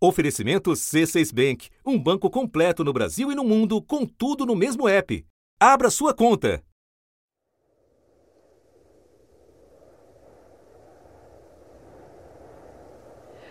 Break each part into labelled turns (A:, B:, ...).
A: Oferecimento C6 Bank, um banco completo no Brasil e no mundo, com tudo no mesmo app. Abra sua conta.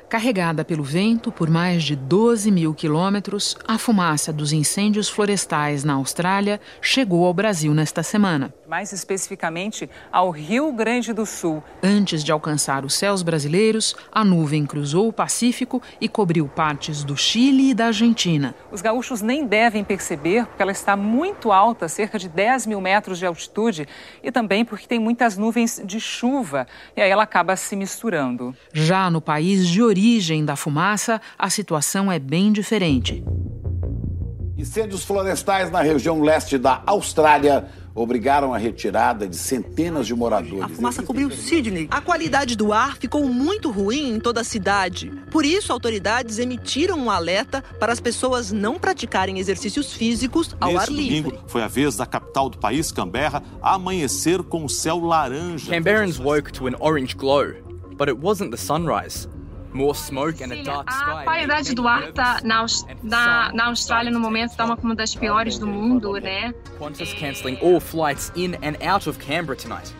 B: Carregada pelo vento por mais de 12 mil quilômetros, a fumaça dos incêndios florestais na Austrália chegou ao Brasil nesta semana.
C: Mais especificamente ao Rio Grande do Sul.
B: Antes de alcançar os céus brasileiros, a nuvem cruzou o Pacífico e cobriu partes do Chile e da Argentina.
C: Os gaúchos nem devem perceber porque ela está muito alta, cerca de 10 mil metros de altitude, e também porque tem muitas nuvens de chuva, e aí ela acaba se misturando.
B: Já no país de origem, origem da fumaça, a situação é bem diferente.
D: Incêndios florestais na região leste da Austrália obrigaram a retirada de centenas de moradores.
E: A fumaça cobriu Sydney. A qualidade do ar ficou muito ruim em toda a cidade. Por isso, autoridades emitiram um alerta para as pessoas não praticarem exercícios físicos ao
F: Nesse
E: ar livre.
F: domingo, foi a vez da capital do país, Canberra, amanhecer com o céu laranja.
G: Canberrans woke to an orange glow, but it wasn't the sunrise.
H: A qualidade do ar tá na, na, na Austrália no momento está uma das piores do mundo, né?
G: Qantas cancelling all flights in and out of Canberra tonight.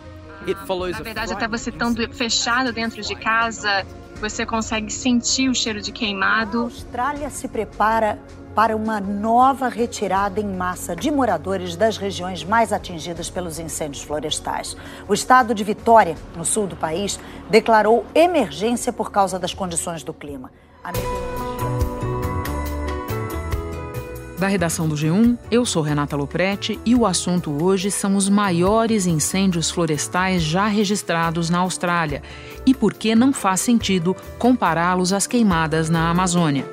H: Na verdade, até você estando fechado dentro de casa, você consegue sentir o cheiro de queimado.
I: A Austrália se prepara para uma nova retirada em massa de moradores das regiões mais atingidas pelos incêndios florestais. O estado de Vitória, no sul do país, declarou emergência por causa das condições do clima.
B: Da redação do G1, eu sou Renata Loprete e o assunto hoje são os maiores incêndios florestais já registrados na Austrália e por que não faz sentido compará-los às queimadas na Amazônia.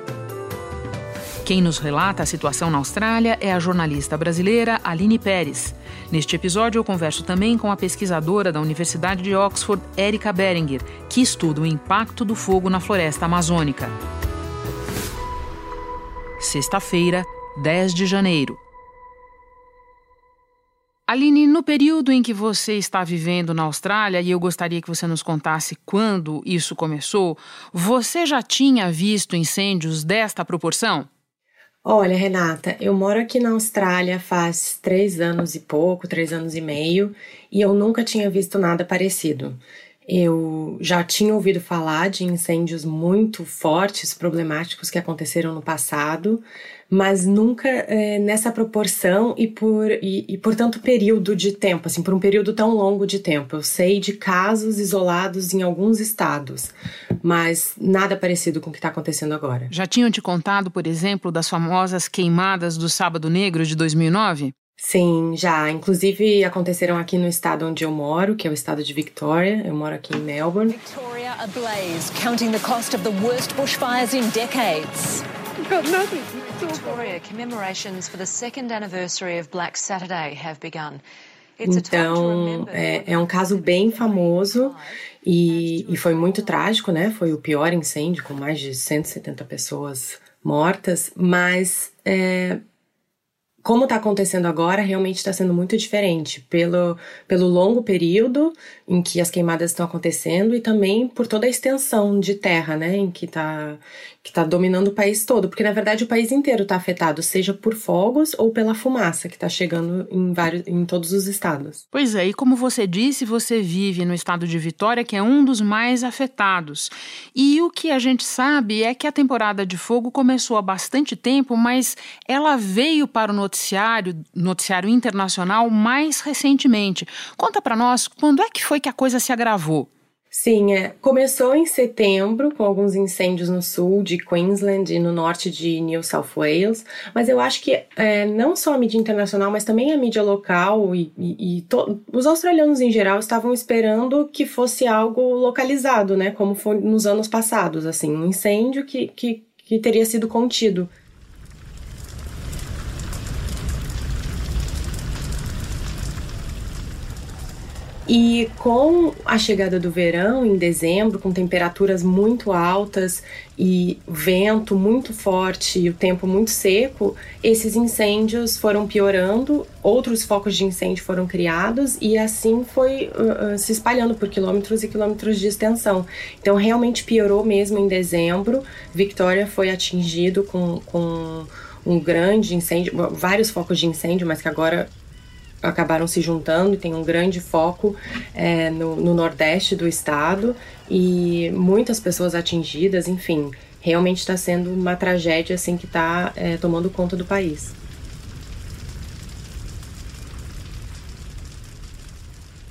B: Quem nos relata a situação na Austrália é a jornalista brasileira Aline Pérez. Neste episódio, eu converso também com a pesquisadora da Universidade de Oxford, Erika Beringer, que estuda o impacto do fogo na floresta amazônica. Sexta-feira, 10 de janeiro. Aline, no período em que você está vivendo na Austrália, e eu gostaria que você nos contasse quando isso começou, você já tinha visto incêndios desta proporção?
J: Olha, Renata, eu moro aqui na Austrália faz três anos e pouco, três anos e meio, e eu nunca tinha visto nada parecido. Eu já tinha ouvido falar de incêndios muito fortes, problemáticos que aconteceram no passado, mas nunca é, nessa proporção e por, e, e por tanto período de tempo, assim, por um período tão longo de tempo. Eu sei de casos isolados em alguns estados, mas nada parecido com o que está acontecendo agora.
B: Já tinham te contado, por exemplo, das famosas queimadas do Sábado Negro de 2009?
J: Sim, já. Inclusive aconteceram aqui no estado onde eu moro, que é o estado de Victoria. Eu moro aqui em Melbourne.
K: Victoria ablaze, counting the cost of the worst bushfires in decades.
L: Got nothing. Victoria, commemorations for the second anniversary of Black Saturday have begun.
J: Então, é, é, um caso bem famoso e, e foi muito trágico, né? Foi o pior incêndio, com mais de 170 pessoas mortas, mas é, como está acontecendo agora, realmente está sendo muito diferente pelo, pelo longo período em que as queimadas estão acontecendo e também por toda a extensão de terra, né, em que está que tá dominando o país todo, porque na verdade o país inteiro está afetado, seja por fogos ou pela fumaça que está chegando em vários, em todos os estados.
B: Pois é, e como você disse, você vive no estado de Vitória, que é um dos mais afetados. E o que a gente sabe é que a temporada de fogo começou há bastante tempo, mas ela veio para o noticiário, noticiário internacional mais recentemente. Conta para nós quando é que foi que a coisa se agravou?
J: Sim, é. começou em setembro com alguns incêndios no sul de Queensland e no norte de New South Wales, mas eu acho que é, não só a mídia internacional, mas também a mídia local e, e, e os australianos em geral estavam esperando que fosse algo localizado, né, como foi nos anos passados, assim, um incêndio que, que, que teria sido contido. E com a chegada do verão, em dezembro, com temperaturas muito altas e vento muito forte e o tempo muito seco, esses incêndios foram piorando, outros focos de incêndio foram criados e assim foi uh, uh, se espalhando por quilômetros e quilômetros de extensão. Então, realmente piorou mesmo em dezembro. Victoria foi atingido com, com um grande incêndio, vários focos de incêndio, mas que agora acabaram se juntando e tem um grande foco é, no, no, nordeste do estado e muitas pessoas atingidas, enfim, realmente está sendo uma tragédia assim que está é, tomando conta do país.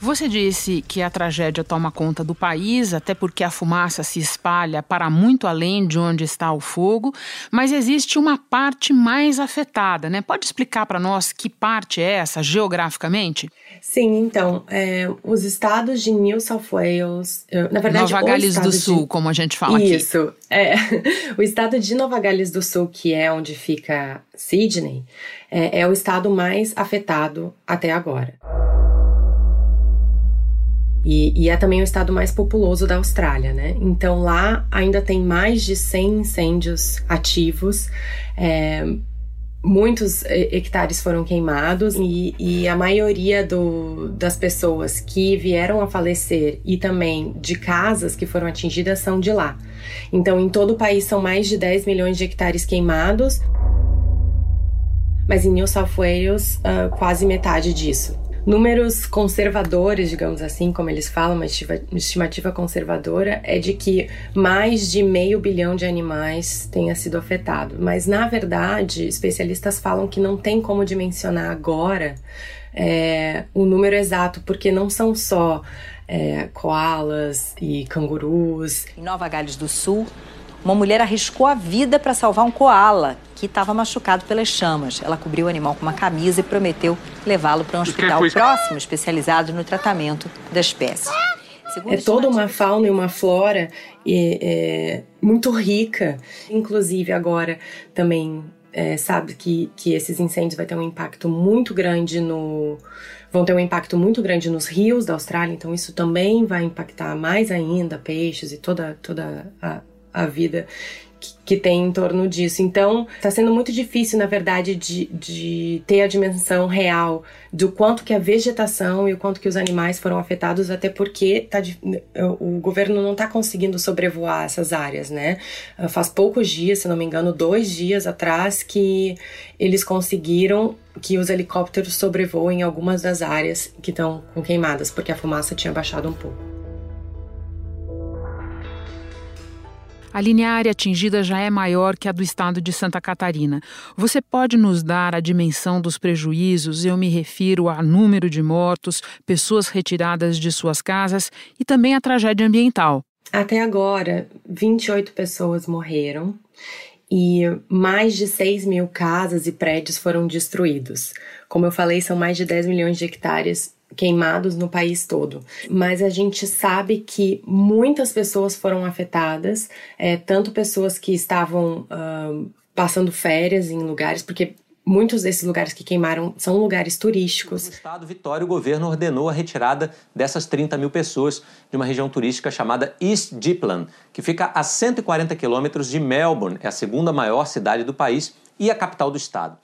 B: Você disse que a tragédia toma conta do país, até porque a fumaça se espalha para muito além de onde está o fogo, mas existe uma parte mais afetada, né? Pode explicar para nós que parte é essa geograficamente?
J: Sim, então, é, os estados de New South Wales, na verdade,
B: Nova Gales do Sul, de... como a gente fala
J: Isso, aqui. Isso, é, o estado de Nova Gales do Sul, que é onde fica Sydney, é, é o estado mais afetado até agora. E, e, é também o estado mais populoso da Austrália, né? Então lá ainda tem mais de 100 incêndios ativos. É, muitos hectares foram queimados e, e a maioria do, das pessoas que vieram a falecer e também de casas que foram atingidas são de lá. Então, em todo o país são mais de 10 milhões de hectares queimados, mas em New South Wales, uh, quase metade disso. Números conservadores, digamos assim, como eles falam, uma estimativa conservadora é de que mais de meio bilhão de animais tenha sido afetado. Mas, na verdade, especialistas falam que não tem como dimensionar agora é, o número exato, porque não são só é, koalas e cangurus.
I: Em Nova Gales do Sul, uma mulher arriscou a vida para salvar um koala que estava machucado pelas chamas. Ela cobriu o animal com uma camisa e prometeu levá-lo para um hospital próximo especializado no tratamento da espécie.
J: Segundo é toda uma fauna e uma flora é, é, muito rica. Inclusive agora também é, sabe que, que esses incêndios vai ter um impacto muito grande no vão ter um impacto muito grande nos rios da Austrália, então isso também vai impactar mais ainda peixes e toda toda a, a vida que tem em torno disso. Então, está sendo muito difícil, na verdade, de, de ter a dimensão real do quanto que a vegetação e o quanto que os animais foram afetados, até porque tá, o governo não está conseguindo sobrevoar essas áreas, né? Ah, faz poucos dias, se não me engano, dois dias atrás, que eles conseguiram que os helicópteros sobrevoem algumas das áreas que estão queimadas, porque a fumaça tinha baixado um pouco.
B: A lineária atingida já é maior que a do estado de Santa Catarina. Você pode nos dar a dimensão dos prejuízos? Eu me refiro a número de mortos, pessoas retiradas de suas casas e também a tragédia ambiental.
J: Até agora, 28 pessoas morreram e mais de 6 mil casas e prédios foram destruídos. Como eu falei, são mais de 10 milhões de hectares queimados no país todo. Mas a gente sabe que muitas pessoas foram afetadas, é, tanto pessoas que estavam uh, passando férias em lugares, porque muitos desses lugares que queimaram são lugares turísticos.
M: No estado Vitória, o governo ordenou a retirada dessas 30 mil pessoas de uma região turística chamada East Gippsland, que fica a 140 quilômetros de Melbourne, é a segunda maior cidade do país e a capital do estado.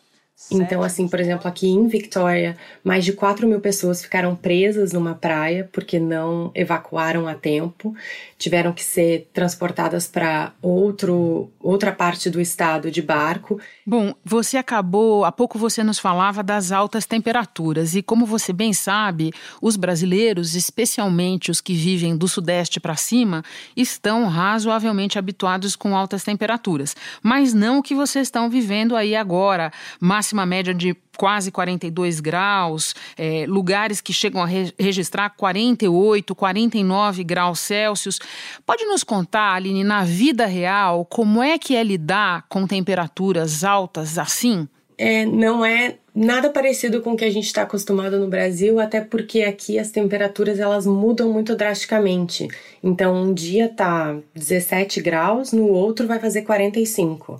J: Então, assim, por exemplo, aqui em Victoria, mais de 4 mil pessoas ficaram presas numa praia porque não evacuaram a tempo, tiveram que ser transportadas para outra parte do estado de barco.
B: Bom, você acabou, há pouco você nos falava das altas temperaturas. E como você bem sabe, os brasileiros, especialmente os que vivem do sudeste para cima, estão razoavelmente habituados com altas temperaturas, mas não o que vocês estão vivendo aí agora, mas máxima média de quase 42 graus, é, lugares que chegam a re registrar 48, 49 graus Celsius. Pode nos contar, Aline, na vida real, como é que é lidar com temperaturas altas assim?
J: É, não é nada parecido com o que a gente está acostumado no Brasil, até porque aqui as temperaturas elas mudam muito drasticamente. Então, um dia tá 17 graus, no outro vai fazer 45.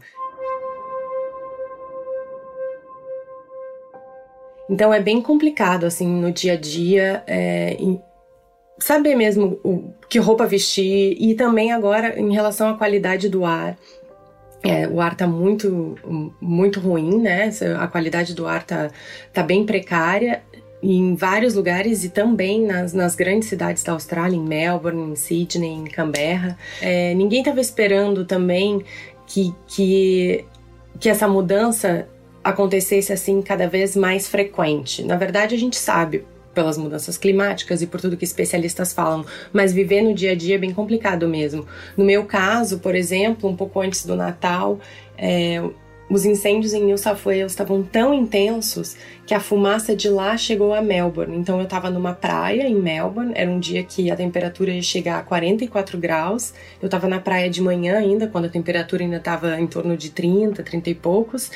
J: Então é bem complicado, assim, no dia a dia, é, saber mesmo o, que roupa vestir e também agora em relação à qualidade do ar. É, o ar tá muito, muito ruim, né? A qualidade do ar tá, tá bem precária em vários lugares e também nas, nas grandes cidades da Austrália, em Melbourne, em Sydney, em Canberra. É, ninguém estava esperando também que, que, que essa mudança acontecesse assim cada vez mais frequente. Na verdade, a gente sabe pelas mudanças climáticas e por tudo que especialistas falam, mas viver no dia a dia é bem complicado mesmo. No meu caso, por exemplo, um pouco antes do Natal, é, os incêndios em New South Wales estavam tão intensos que a fumaça de lá chegou a Melbourne. Então eu estava numa praia em Melbourne, era um dia que a temperatura ia chegar a 44 graus. Eu estava na praia de manhã ainda, quando a temperatura ainda estava em torno de 30, 30 e poucos.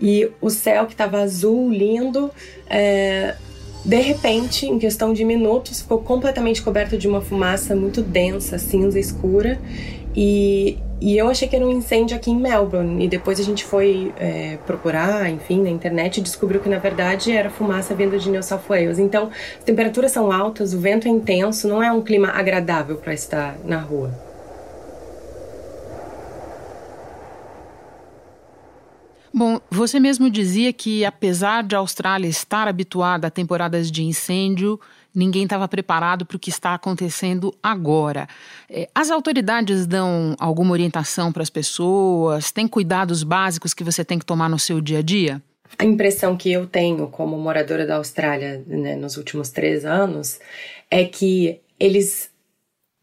J: E o céu que estava azul, lindo, é, de repente, em questão de minutos, ficou completamente coberto de uma fumaça muito densa, cinza escura. E, e eu achei que era um incêndio aqui em Melbourne. E depois a gente foi é, procurar, enfim, na internet e descobriu que na verdade era fumaça vindo de New South Wales. Então, as temperaturas são altas, o vento é intenso, não é um clima agradável para estar na rua.
B: Bom, você mesmo dizia que apesar de a Austrália estar habituada a temporadas de incêndio, ninguém estava preparado para o que está acontecendo agora. É, as autoridades dão alguma orientação para as pessoas? Tem cuidados básicos que você tem que tomar no seu dia a dia?
J: A impressão que eu tenho como moradora da Austrália né, nos últimos três anos é que eles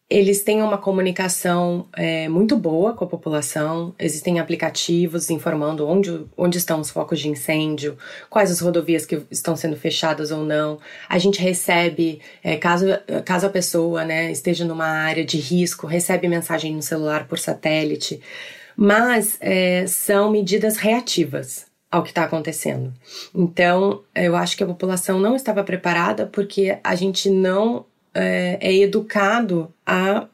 J: eles têm uma comunicação é, muito boa com a população. Existem aplicativos informando onde, onde estão os focos de incêndio, quais as rodovias que estão sendo fechadas ou não. A gente recebe, é, caso, caso a pessoa né, esteja numa área de risco, recebe mensagem no celular por satélite. Mas é, são medidas reativas ao que está acontecendo. Então, eu acho que a população não estava preparada porque a gente não é, é educado a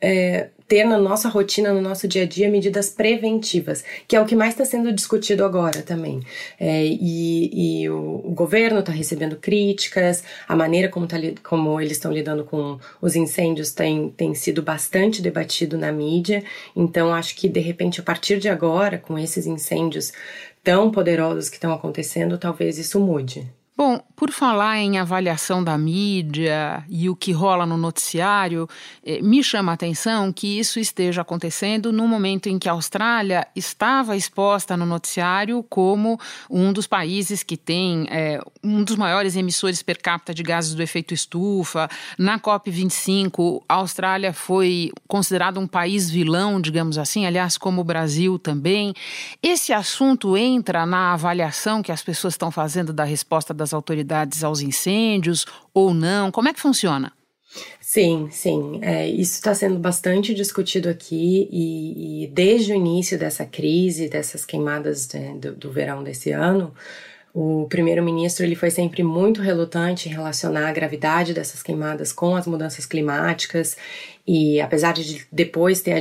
J: é, ter na nossa rotina, no nosso dia a dia, medidas preventivas, que é o que mais está sendo discutido agora também. É, e, e o, o, governo está recebendo críticas, a maneira como, tá, como eles estão lidando com os incêndios tem, tem sido bastante debatido na mídia. Então, acho que de repente, a partir de agora, com esses incêndios tão poderosos que estão acontecendo, talvez isso mude.
B: Bom, por falar em avaliação da mídia e o que rola no noticiário, eh, me chama a atenção que isso esteja acontecendo no momento em que a Austrália estava exposta no noticiário como um dos países que tem eh, um dos maiores emissores per capita de gases do efeito estufa. Na COP25, a Austrália foi considerada um país vilão, digamos assim, aliás, como o Brasil também. Esse assunto entra na avaliação que as pessoas estão fazendo da resposta das das autoridades aos incêndios ou não? Como é que funciona?
J: Sim, sim. É, isso está sendo bastante discutido aqui e, e, desde o início dessa crise, dessas queimadas né, do, do verão desse ano, o primeiro-ministro ele foi sempre muito relutante em relacionar a gravidade dessas queimadas com as mudanças climáticas e apesar de depois ter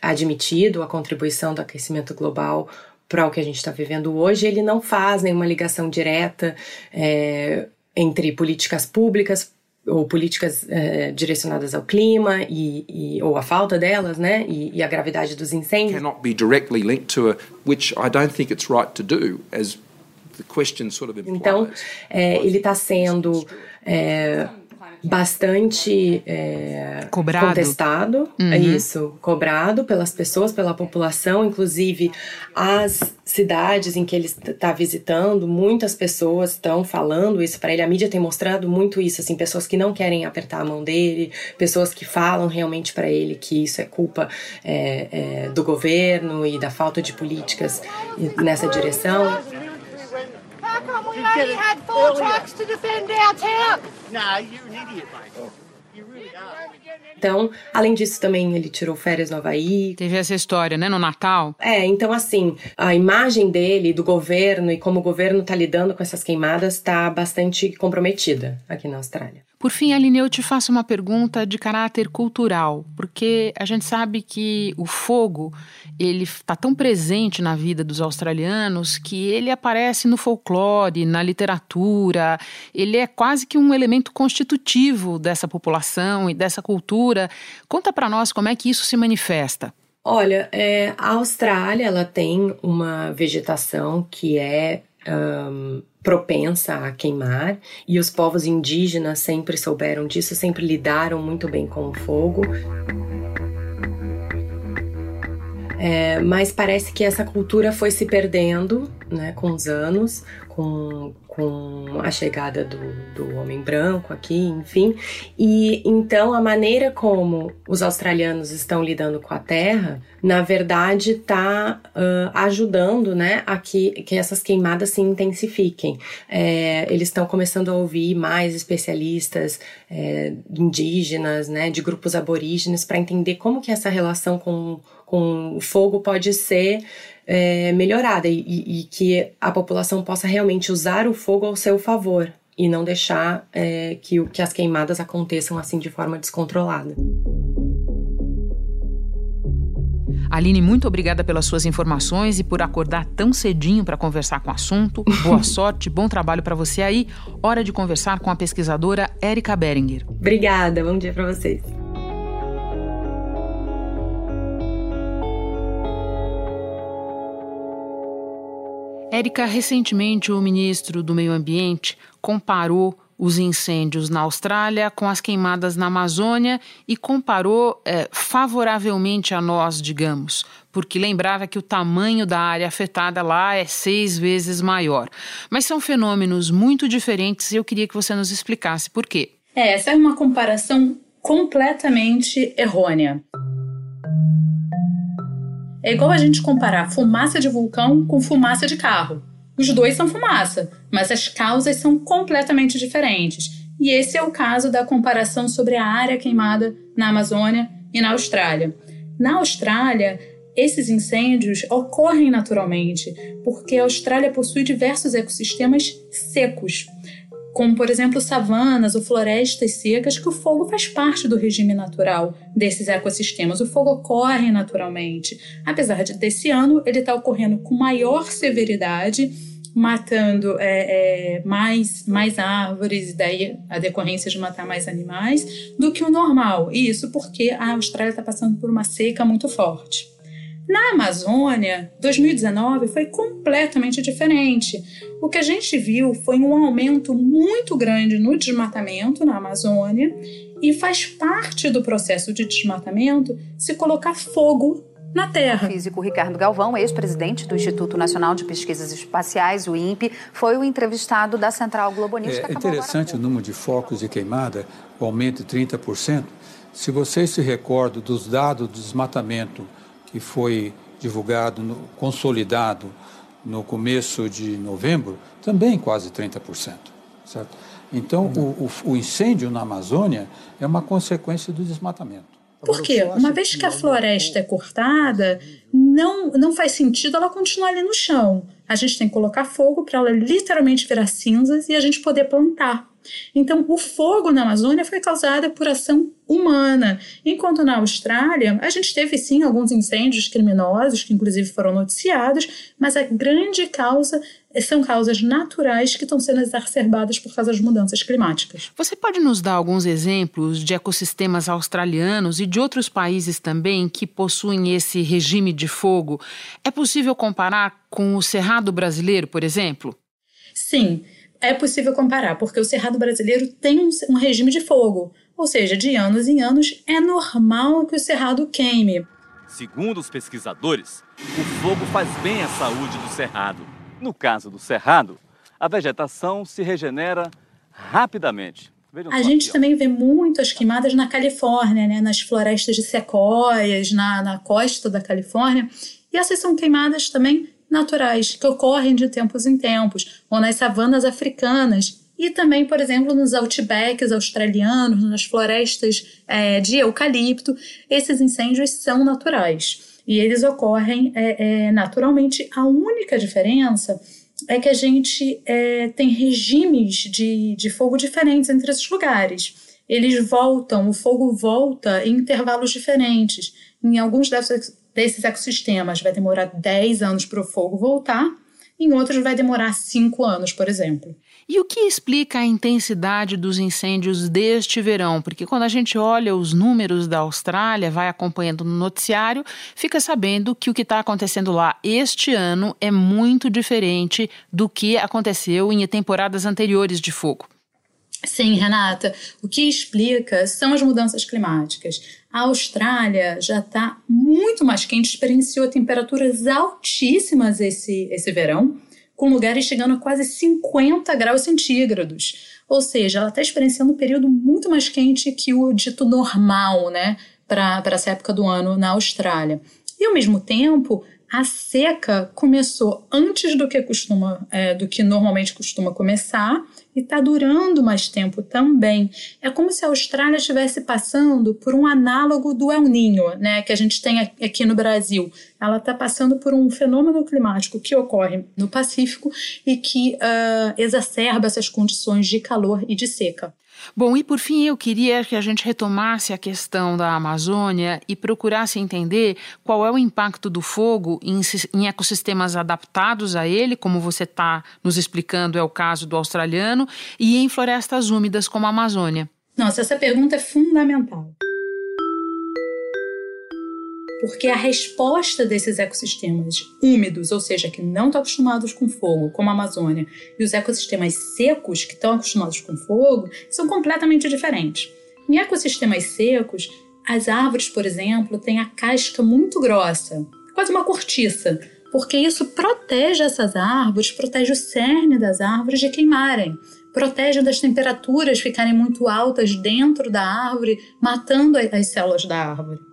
J: admitido a contribuição do aquecimento global para o que a gente está vivendo hoje, ele não faz nenhuma ligação direta é, entre políticas públicas ou políticas é, direcionadas ao clima e, e, ou a falta delas, né, e, e, a gravidade dos incêndios.
N: Cannot be directly linked to a, which I don't think it's right to do, as the question sort of
J: implies. Então, é, ele está sendo é, bastante é,
B: cobrado.
J: contestado, uhum. é isso, cobrado pelas pessoas, pela população, inclusive as cidades em que ele está visitando, muitas pessoas estão falando isso para ele. A mídia tem mostrado muito isso, assim, pessoas que não querem apertar a mão dele, pessoas que falam realmente para ele que isso é culpa é, é, do governo e da falta de políticas nessa direção.
O: How come we only had four trucks to defend? Nah, you're an idiot, Mike. Oh.
J: You really Então, além disso, também ele tirou férias no Havaí.
B: Teve essa história, né, no Natal?
J: É, então, assim, a imagem dele, do governo e como o governo está lidando com essas queimadas está bastante comprometida aqui na Austrália.
B: Por fim, Aline, eu te faço uma pergunta de caráter cultural, porque a gente sabe que o fogo ele está tão presente na vida dos australianos que ele aparece no folclore, na literatura, ele é quase que um elemento constitutivo dessa população e dessa cultura. Conta para nós como é que isso se manifesta.
J: Olha, é, a Austrália ela tem uma vegetação que é um, propensa a queimar e os povos indígenas sempre souberam disso, sempre lidaram muito bem com o fogo. É, mas parece que essa cultura foi se perdendo né, com os anos, com, com a chegada do, do homem branco aqui, enfim. E então a maneira como os australianos estão lidando com a terra, na verdade, está uh, ajudando né, a que, que essas queimadas se intensifiquem. É, eles estão começando a ouvir mais especialistas é, indígenas, né, de grupos aborígenes, para entender como que essa relação com, com o fogo pode ser é, melhorada e, e, que a população possa realmente usar o fogo ao seu favor e não deixar é, que, que as queimadas aconteçam assim de forma descontrolada.
B: Aline, muito obrigada pelas suas informações e por acordar tão cedinho para conversar com o assunto. Boa sorte, bom trabalho para você aí. Hora de conversar com a pesquisadora Érica Beringer.
J: Obrigada, bom dia para vocês.
B: Érica, recentemente o ministro do Meio Ambiente comparou os incêndios na Austrália com as queimadas na Amazônia e comparou é, favoravelmente a nós, digamos, porque lembrava que o tamanho da área afetada lá é seis vezes maior. Mas são fenômenos muito diferentes e eu queria que você nos explicasse por quê.
P: É, essa é uma comparação completamente errônea. É igual a gente comparar fumaça de vulcão com fumaça de carro. Os dois são fumaça, mas as causas são completamente diferentes. E esse é o caso da comparação sobre a área queimada na Amazônia e na Austrália. Na Austrália, esses incêndios ocorrem naturalmente, porque a Austrália possui diversos ecossistemas secos como por exemplo savanas ou florestas secas, que o fogo faz parte do regime natural desses ecossistemas. O fogo ocorre naturalmente, apesar de desse ano ele está ocorrendo com maior severidade, matando é, é, mais, mais árvores e daí a decorrência de matar mais animais do que o normal. E isso porque a Austrália está passando por uma seca muito forte. Na Amazônia, 2019 foi completamente diferente. O que a gente viu foi um aumento muito grande no desmatamento na Amazônia e faz parte do processo de desmatamento se colocar fogo na Terra.
Q: O físico Ricardo Galvão, ex-presidente do Instituto Nacional de Pesquisas Espaciais, o INPE, foi o entrevistado da Central Globo News.
R: É interessante o número de focos de queimada, o aumento de 30%. Se vocês se recordam dos dados do desmatamento que foi divulgado, no, consolidado no começo de novembro, também quase 30%. Certo? Então, o, o, o incêndio na Amazônia é uma consequência do desmatamento.
P: Por quê? Uma vez que a floresta é cortada, não, não faz sentido ela continuar ali no chão. A gente tem que colocar fogo para ela literalmente virar cinzas e a gente poder plantar. Então, o fogo na Amazônia foi causado por ação humana, enquanto na Austrália a gente teve sim alguns incêndios criminosos que inclusive foram noticiados, mas a grande causa são causas naturais que estão sendo exacerbadas por causa das mudanças climáticas.
B: Você pode nos dar alguns exemplos de ecossistemas australianos e de outros países também que possuem esse regime de fogo? É possível comparar com o cerrado brasileiro, por exemplo?
P: Sim é possível comparar, porque o Cerrado brasileiro tem um, um regime de fogo, ou seja, de anos em anos é normal que o cerrado queime.
S: Segundo os pesquisadores, o fogo faz bem à saúde do cerrado. No caso do cerrado, a vegetação se regenera rapidamente.
P: Vejam a gente aqui, também vê muitas queimadas na Califórnia, né? nas florestas de sequoias, na, na costa da Califórnia. E essas são queimadas também naturais que ocorrem de tempos em tempos, ou nas savanas africanas, e também, por exemplo, nos outbacks australianos, nas florestas é, de eucalipto, esses incêndios são naturais e eles ocorrem é, é, naturalmente. A única diferença é que a gente é, tem regimes de, de fogo diferentes entre esses lugares. Eles voltam, o fogo volta em intervalos diferentes. Em alguns desses ecossistemas vai demorar 10 anos para o fogo voltar, em outros vai demorar 5 anos, por exemplo.
B: E o que explica a intensidade dos incêndios deste verão? Porque quando a gente olha os números da Austrália, vai acompanhando no noticiário, fica sabendo que o que está acontecendo lá este ano é muito diferente do que aconteceu em temporadas anteriores de fogo.
P: Sim, Renata. O que explica são as mudanças climáticas. A Austrália já está muito mais quente, experienciou temperaturas altíssimas esse, esse verão com lugares chegando a quase 50 graus centígrados. Ou seja, ela está experienciando um período muito mais quente que o dito normal, né, para essa época do ano na Austrália. E ao mesmo tempo, a seca começou antes do que costuma, é, do que normalmente costuma começar e está durando mais tempo também. É como se a Austrália estivesse passando por um análogo do El Ninho, né, que a gente tem aqui no Brasil. Ela está passando por um fenômeno climático que ocorre no Pacífico e que uh, exacerba essas condições de calor e de seca.
B: Bom, e por fim eu queria que a gente retomasse a questão da Amazônia e procurasse entender qual é o impacto do fogo em, em ecossistemas adaptados a ele, como você está nos explicando, é o caso do australiano, e em florestas úmidas como a Amazônia.
P: Nossa, essa pergunta é fundamental porque a resposta desses ecossistemas úmidos, ou seja, que não estão acostumados com fogo, como a Amazônia, e os ecossistemas secos, que estão acostumados com fogo, são completamente diferentes. Em ecossistemas secos, as árvores, por exemplo, têm a casca muito grossa, quase uma cortiça, porque isso protege essas árvores, protege o cerne das árvores de queimarem, protege das temperaturas ficarem muito altas dentro da árvore, matando as células da árvore.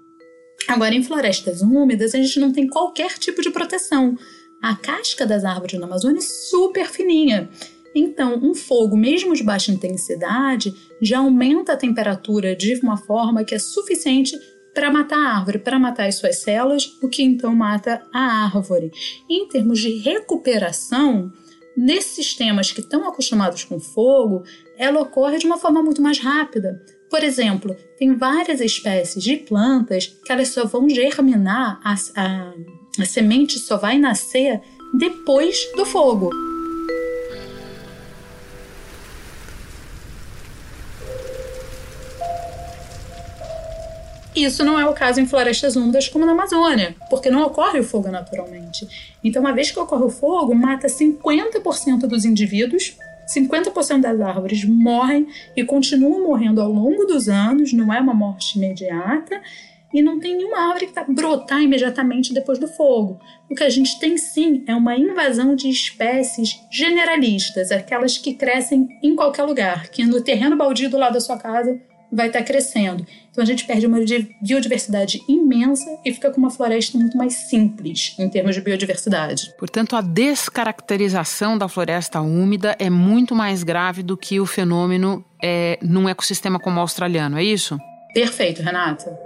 P: Agora, em florestas úmidas, a gente não tem qualquer tipo de proteção. A casca das árvores na Amazônia é super fininha. Então, um fogo, mesmo de baixa intensidade, já aumenta a temperatura de uma forma que é suficiente para matar a árvore, para matar as suas células, o que então mata a árvore. Em termos de recuperação, nesses sistemas que estão acostumados com fogo, ela ocorre de uma forma muito mais rápida. Por exemplo, tem várias espécies de plantas que elas só vão germinar, a, a, a semente só vai nascer depois do fogo. Isso não é o caso em florestas úmidas como na Amazônia, porque não ocorre o fogo naturalmente. Então, uma vez que ocorre o fogo, mata 50% dos indivíduos 50% das árvores morrem e continuam morrendo ao longo dos anos, não é uma morte imediata, e não tem nenhuma árvore que vai brotar imediatamente depois do fogo. O que a gente tem sim é uma invasão de espécies generalistas, aquelas que crescem em qualquer lugar, que no terreno baldio do lado da sua casa vai estar crescendo. Então a gente perde uma biodiversidade imensa e fica com uma floresta muito mais simples em termos de biodiversidade.
B: Portanto, a descaracterização da floresta úmida é muito mais grave do que o fenômeno é, num ecossistema como o australiano, é isso?
P: Perfeito, Renata.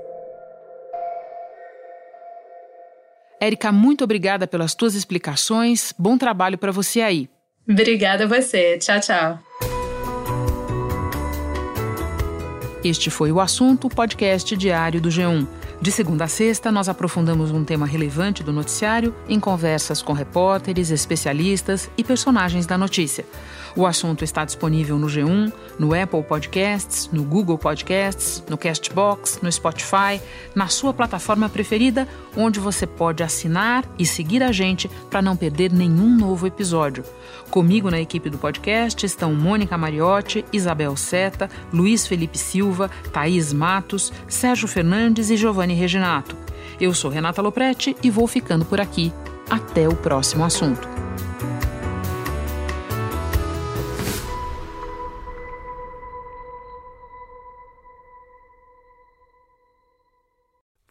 B: Érica, muito obrigada pelas tuas explicações. Bom trabalho para você aí.
P: Obrigada a você. Tchau, tchau.
B: Este foi o assunto podcast diário do G1. De segunda a sexta, nós aprofundamos um tema relevante do noticiário em conversas com repórteres, especialistas e personagens da notícia. O assunto está disponível no G1, no Apple Podcasts, no Google Podcasts, no Castbox, no Spotify, na sua plataforma preferida, onde você pode assinar e seguir a gente para não perder nenhum novo episódio. Comigo na equipe do podcast estão Mônica Mariotti, Isabel Seta, Luiz Felipe Silva, Thaís Matos, Sérgio Fernandes e Giovanni Reginato. Eu sou Renata Loprete e vou ficando por aqui. Até o próximo assunto.